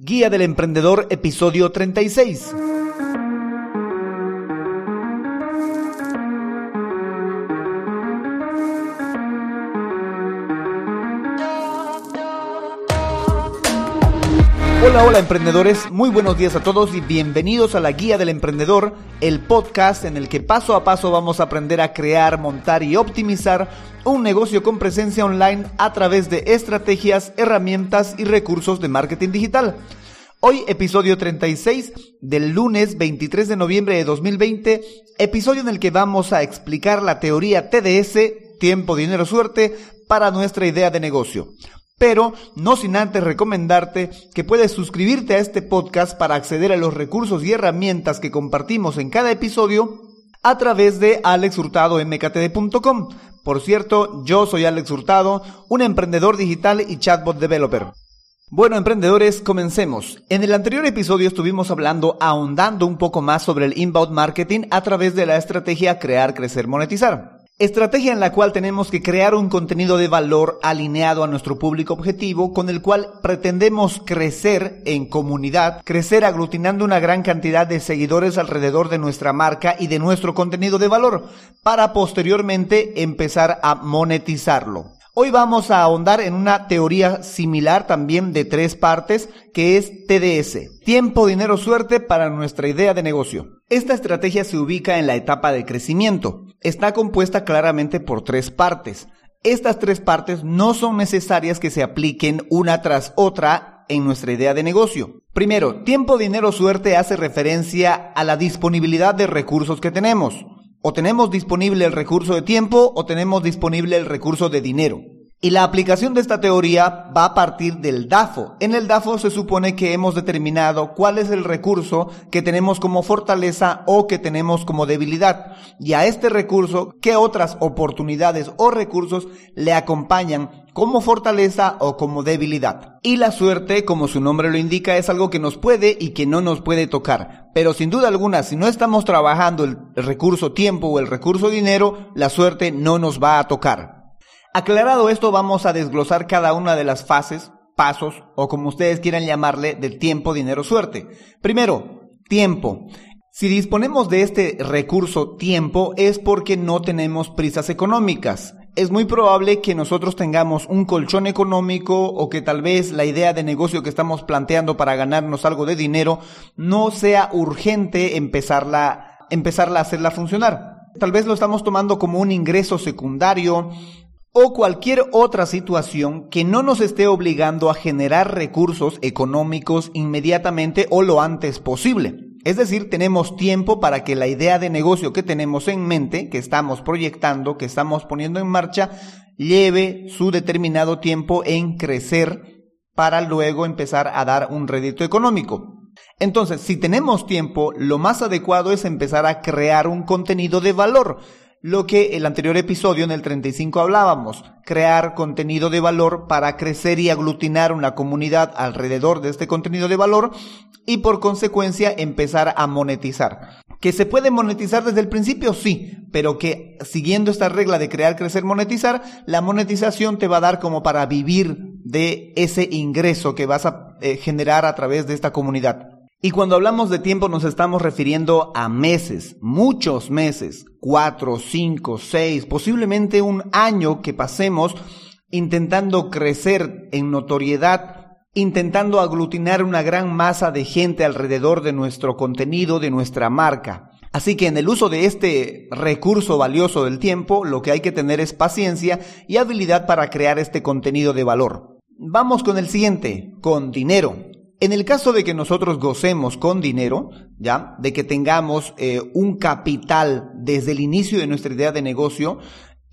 Guía del Emprendedor, episodio 36. Hola, hola emprendedores, muy buenos días a todos y bienvenidos a la Guía del Emprendedor, el podcast en el que paso a paso vamos a aprender a crear, montar y optimizar un negocio con presencia online a través de estrategias, herramientas y recursos de marketing digital. Hoy episodio 36 del lunes 23 de noviembre de 2020, episodio en el que vamos a explicar la teoría TDS, tiempo, dinero, suerte, para nuestra idea de negocio pero no sin antes recomendarte que puedes suscribirte a este podcast para acceder a los recursos y herramientas que compartimos en cada episodio a través de alexhurtadomktd.com. Por cierto, yo soy Alex Hurtado, un emprendedor digital y chatbot developer. Bueno, emprendedores, comencemos. En el anterior episodio estuvimos hablando, ahondando un poco más sobre el inbound marketing a través de la estrategia crear, crecer, monetizar. Estrategia en la cual tenemos que crear un contenido de valor alineado a nuestro público objetivo con el cual pretendemos crecer en comunidad, crecer aglutinando una gran cantidad de seguidores alrededor de nuestra marca y de nuestro contenido de valor para posteriormente empezar a monetizarlo. Hoy vamos a ahondar en una teoría similar también de tres partes que es TDS. Tiempo, dinero, suerte para nuestra idea de negocio. Esta estrategia se ubica en la etapa de crecimiento. Está compuesta claramente por tres partes. Estas tres partes no son necesarias que se apliquen una tras otra en nuestra idea de negocio. Primero, tiempo, dinero, suerte hace referencia a la disponibilidad de recursos que tenemos. O tenemos disponible el recurso de tiempo o tenemos disponible el recurso de dinero. Y la aplicación de esta teoría va a partir del DAFO. En el DAFO se supone que hemos determinado cuál es el recurso que tenemos como fortaleza o que tenemos como debilidad. Y a este recurso, qué otras oportunidades o recursos le acompañan como fortaleza o como debilidad. Y la suerte, como su nombre lo indica, es algo que nos puede y que no nos puede tocar. Pero sin duda alguna, si no estamos trabajando el recurso tiempo o el recurso dinero, la suerte no nos va a tocar. Aclarado esto, vamos a desglosar cada una de las fases, pasos o como ustedes quieran llamarle del tiempo, dinero, suerte. Primero, tiempo. Si disponemos de este recurso tiempo es porque no tenemos prisas económicas. Es muy probable que nosotros tengamos un colchón económico o que tal vez la idea de negocio que estamos planteando para ganarnos algo de dinero no sea urgente empezarla, empezarla a hacerla funcionar. Tal vez lo estamos tomando como un ingreso secundario o cualquier otra situación que no nos esté obligando a generar recursos económicos inmediatamente o lo antes posible. Es decir, tenemos tiempo para que la idea de negocio que tenemos en mente, que estamos proyectando, que estamos poniendo en marcha, lleve su determinado tiempo en crecer para luego empezar a dar un rédito económico. Entonces, si tenemos tiempo, lo más adecuado es empezar a crear un contenido de valor lo que el anterior episodio en el 35 hablábamos, crear contenido de valor para crecer y aglutinar una comunidad alrededor de este contenido de valor y por consecuencia empezar a monetizar. ¿Que se puede monetizar desde el principio? Sí, pero que siguiendo esta regla de crear, crecer, monetizar, la monetización te va a dar como para vivir de ese ingreso que vas a eh, generar a través de esta comunidad. Y cuando hablamos de tiempo nos estamos refiriendo a meses, muchos meses, cuatro, cinco, seis, posiblemente un año que pasemos intentando crecer en notoriedad, intentando aglutinar una gran masa de gente alrededor de nuestro contenido, de nuestra marca. Así que en el uso de este recurso valioso del tiempo, lo que hay que tener es paciencia y habilidad para crear este contenido de valor. Vamos con el siguiente, con dinero. En el caso de que nosotros gocemos con dinero, ya, de que tengamos eh, un capital desde el inicio de nuestra idea de negocio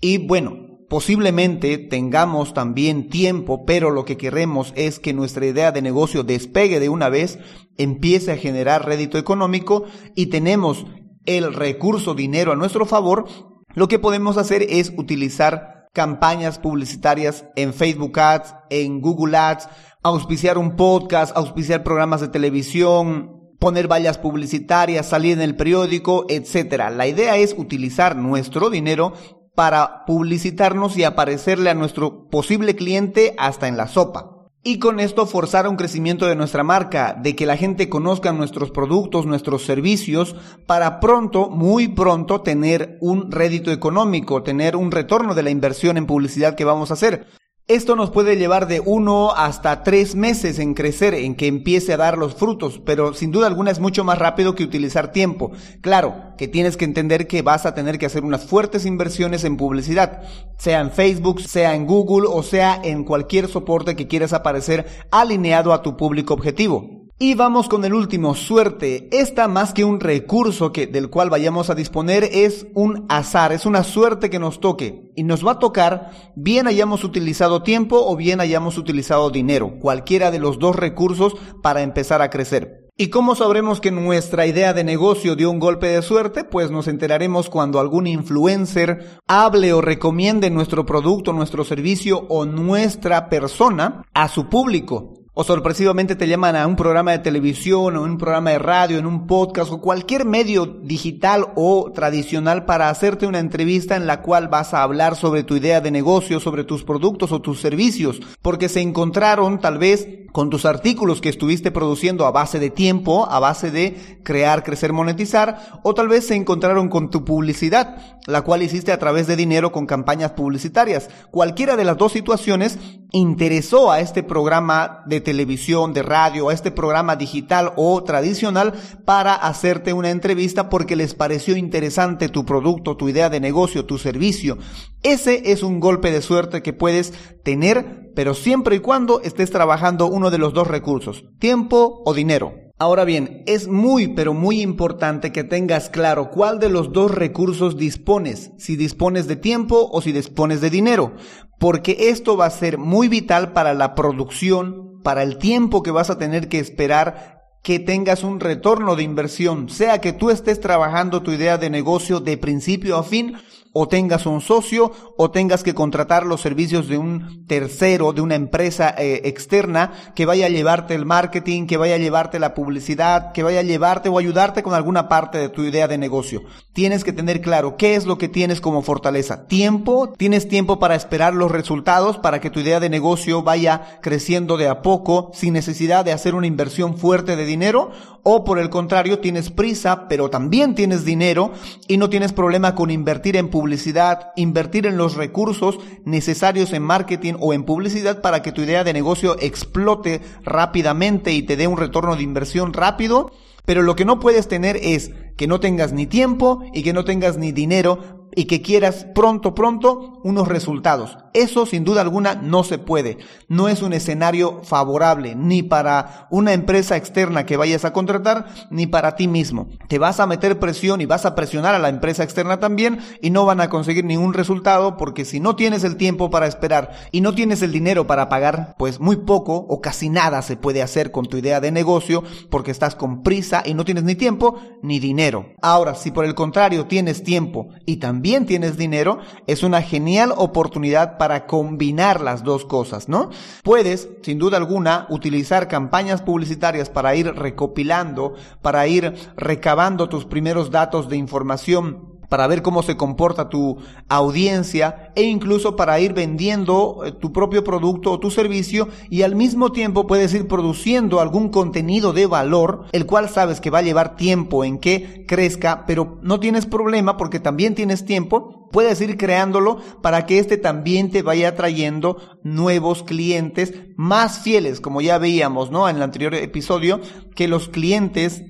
y bueno, posiblemente tengamos también tiempo, pero lo que queremos es que nuestra idea de negocio despegue de una vez, empiece a generar rédito económico y tenemos el recurso dinero a nuestro favor, lo que podemos hacer es utilizar campañas publicitarias en Facebook Ads, en Google Ads, auspiciar un podcast, auspiciar programas de televisión, poner vallas publicitarias, salir en el periódico, etcétera. La idea es utilizar nuestro dinero para publicitarnos y aparecerle a nuestro posible cliente hasta en la sopa. Y con esto forzar un crecimiento de nuestra marca, de que la gente conozca nuestros productos, nuestros servicios, para pronto, muy pronto, tener un rédito económico, tener un retorno de la inversión en publicidad que vamos a hacer. Esto nos puede llevar de uno hasta tres meses en crecer, en que empiece a dar los frutos, pero sin duda alguna es mucho más rápido que utilizar tiempo. Claro, que tienes que entender que vas a tener que hacer unas fuertes inversiones en publicidad, sea en Facebook, sea en Google o sea en cualquier soporte que quieras aparecer alineado a tu público objetivo. Y vamos con el último, suerte. Esta más que un recurso que, del cual vayamos a disponer es un azar, es una suerte que nos toque. Y nos va a tocar bien hayamos utilizado tiempo o bien hayamos utilizado dinero, cualquiera de los dos recursos para empezar a crecer. ¿Y cómo sabremos que nuestra idea de negocio dio un golpe de suerte? Pues nos enteraremos cuando algún influencer hable o recomiende nuestro producto, nuestro servicio o nuestra persona a su público o sorpresivamente te llaman a un programa de televisión o un programa de radio, en un podcast o cualquier medio digital o tradicional para hacerte una entrevista en la cual vas a hablar sobre tu idea de negocio, sobre tus productos o tus servicios, porque se encontraron tal vez con tus artículos que estuviste produciendo a base de tiempo, a base de crear, crecer, monetizar, o tal vez se encontraron con tu publicidad, la cual hiciste a través de dinero con campañas publicitarias. Cualquiera de las dos situaciones interesó a este programa de televisión, de radio, a este programa digital o tradicional para hacerte una entrevista porque les pareció interesante tu producto, tu idea de negocio, tu servicio. Ese es un golpe de suerte que puedes tener, pero siempre y cuando estés trabajando uno de los dos recursos, tiempo o dinero. Ahora bien, es muy pero muy importante que tengas claro cuál de los dos recursos dispones, si dispones de tiempo o si dispones de dinero, porque esto va a ser muy vital para la producción, para el tiempo que vas a tener que esperar que tengas un retorno de inversión, sea que tú estés trabajando tu idea de negocio de principio a fin o tengas un socio o tengas que contratar los servicios de un tercero, de una empresa eh, externa que vaya a llevarte el marketing, que vaya a llevarte la publicidad, que vaya a llevarte o ayudarte con alguna parte de tu idea de negocio. Tienes que tener claro qué es lo que tienes como fortaleza. Tiempo, tienes tiempo para esperar los resultados, para que tu idea de negocio vaya creciendo de a poco sin necesidad de hacer una inversión fuerte de dinero o por el contrario tienes prisa pero también tienes dinero y no tienes problema con invertir en publicidad invertir en los recursos necesarios en marketing o en publicidad para que tu idea de negocio explote rápidamente y te dé un retorno de inversión rápido. Pero lo que no puedes tener es que no tengas ni tiempo y que no tengas ni dinero y que quieras pronto, pronto unos resultados. Eso sin duda alguna no se puede. No es un escenario favorable ni para una empresa externa que vayas a contratar ni para ti mismo. Te vas a meter presión y vas a presionar a la empresa externa también y no van a conseguir ningún resultado porque si no tienes el tiempo para esperar y no tienes el dinero para pagar, pues muy poco o casi nada se puede hacer con tu idea de negocio porque estás con prisa y no tienes ni tiempo ni dinero. Ahora, si por el contrario tienes tiempo y también tienes dinero, es una genial oportunidad para combinar las dos cosas, ¿no? Puedes, sin duda alguna, utilizar campañas publicitarias para ir recopilando, para ir recabando tus primeros datos de información para ver cómo se comporta tu audiencia e incluso para ir vendiendo eh, tu propio producto o tu servicio y al mismo tiempo puedes ir produciendo algún contenido de valor, el cual sabes que va a llevar tiempo en que crezca, pero no tienes problema porque también tienes tiempo, puedes ir creándolo para que este también te vaya trayendo nuevos clientes más fieles, como ya veíamos, ¿no? En el anterior episodio, que los clientes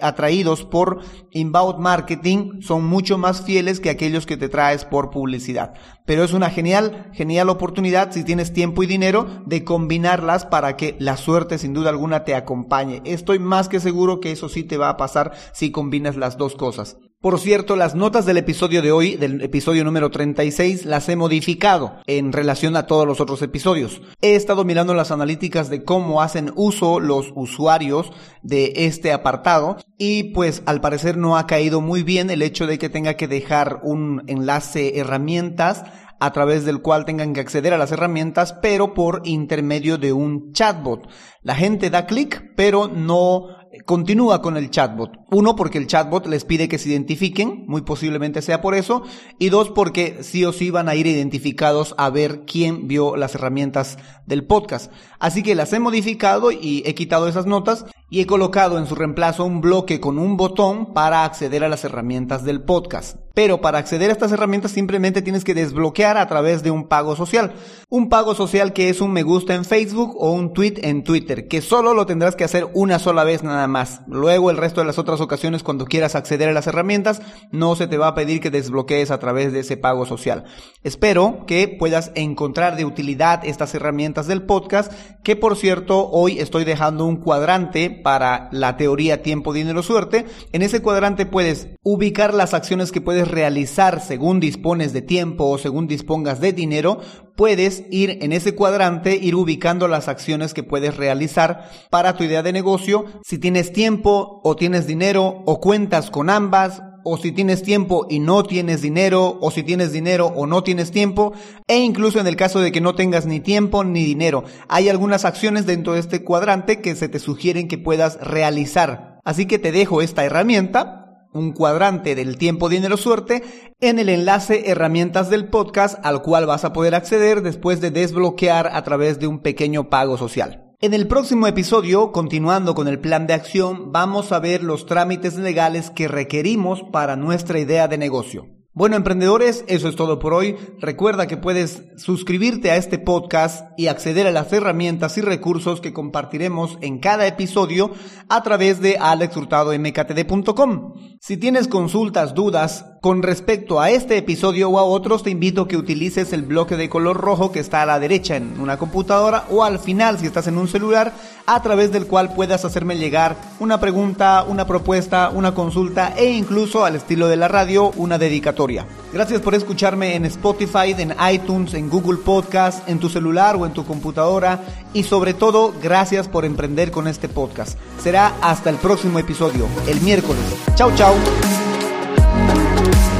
atraídos por inbound marketing son mucho más fieles que aquellos que te traes por publicidad. Pero es una genial, genial oportunidad si tienes tiempo y dinero de combinarlas para que la suerte sin duda alguna te acompañe. Estoy más que seguro que eso sí te va a pasar si combinas las dos cosas. Por cierto, las notas del episodio de hoy, del episodio número 36, las he modificado en relación a todos los otros episodios. He estado mirando las analíticas de cómo hacen uso los usuarios de este apartado y pues al parecer no ha caído muy bien el hecho de que tenga que dejar un enlace herramientas a través del cual tengan que acceder a las herramientas, pero por intermedio de un chatbot. La gente da clic, pero no continúa con el chatbot. Uno, porque el chatbot les pide que se identifiquen, muy posiblemente sea por eso. Y dos, porque sí o sí van a ir identificados a ver quién vio las herramientas del podcast. Así que las he modificado y he quitado esas notas y he colocado en su reemplazo un bloque con un botón para acceder a las herramientas del podcast. Pero para acceder a estas herramientas simplemente tienes que desbloquear a través de un pago social. Un pago social que es un me gusta en Facebook o un tweet en Twitter, que solo lo tendrás que hacer una sola vez nada más. Luego el resto de las otras ocasiones cuando quieras acceder a las herramientas no se te va a pedir que desbloquees a través de ese pago social. Espero que puedas encontrar de utilidad estas herramientas del podcast, que por cierto hoy estoy dejando un cuadrante para la teoría tiempo, dinero, suerte. En ese cuadrante puedes ubicar las acciones que puedes realizar según dispones de tiempo o según dispongas de dinero. Puedes ir en ese cuadrante, ir ubicando las acciones que puedes realizar para tu idea de negocio. Si tienes tiempo o tienes dinero o cuentas con ambas o si tienes tiempo y no tienes dinero, o si tienes dinero o no tienes tiempo, e incluso en el caso de que no tengas ni tiempo ni dinero. Hay algunas acciones dentro de este cuadrante que se te sugieren que puedas realizar. Así que te dejo esta herramienta un cuadrante del tiempo, dinero, suerte en el enlace herramientas del podcast al cual vas a poder acceder después de desbloquear a través de un pequeño pago social. En el próximo episodio, continuando con el plan de acción, vamos a ver los trámites legales que requerimos para nuestra idea de negocio. Bueno, emprendedores, eso es todo por hoy. Recuerda que puedes suscribirte a este podcast y acceder a las herramientas y recursos que compartiremos en cada episodio a través de alexhurtadomktd.com. Si tienes consultas, dudas con respecto a este episodio o a otros, te invito a que utilices el bloque de color rojo que está a la derecha en una computadora o al final si estás en un celular, a través del cual puedas hacerme llegar una pregunta, una propuesta, una consulta e incluso al estilo de la radio, una dedicatoria. Gracias por escucharme en Spotify, en iTunes, en Google Podcast, en tu celular o en tu computadora y sobre todo gracias por emprender con este podcast. Será hasta el próximo episodio, el miércoles. Chao, chao. you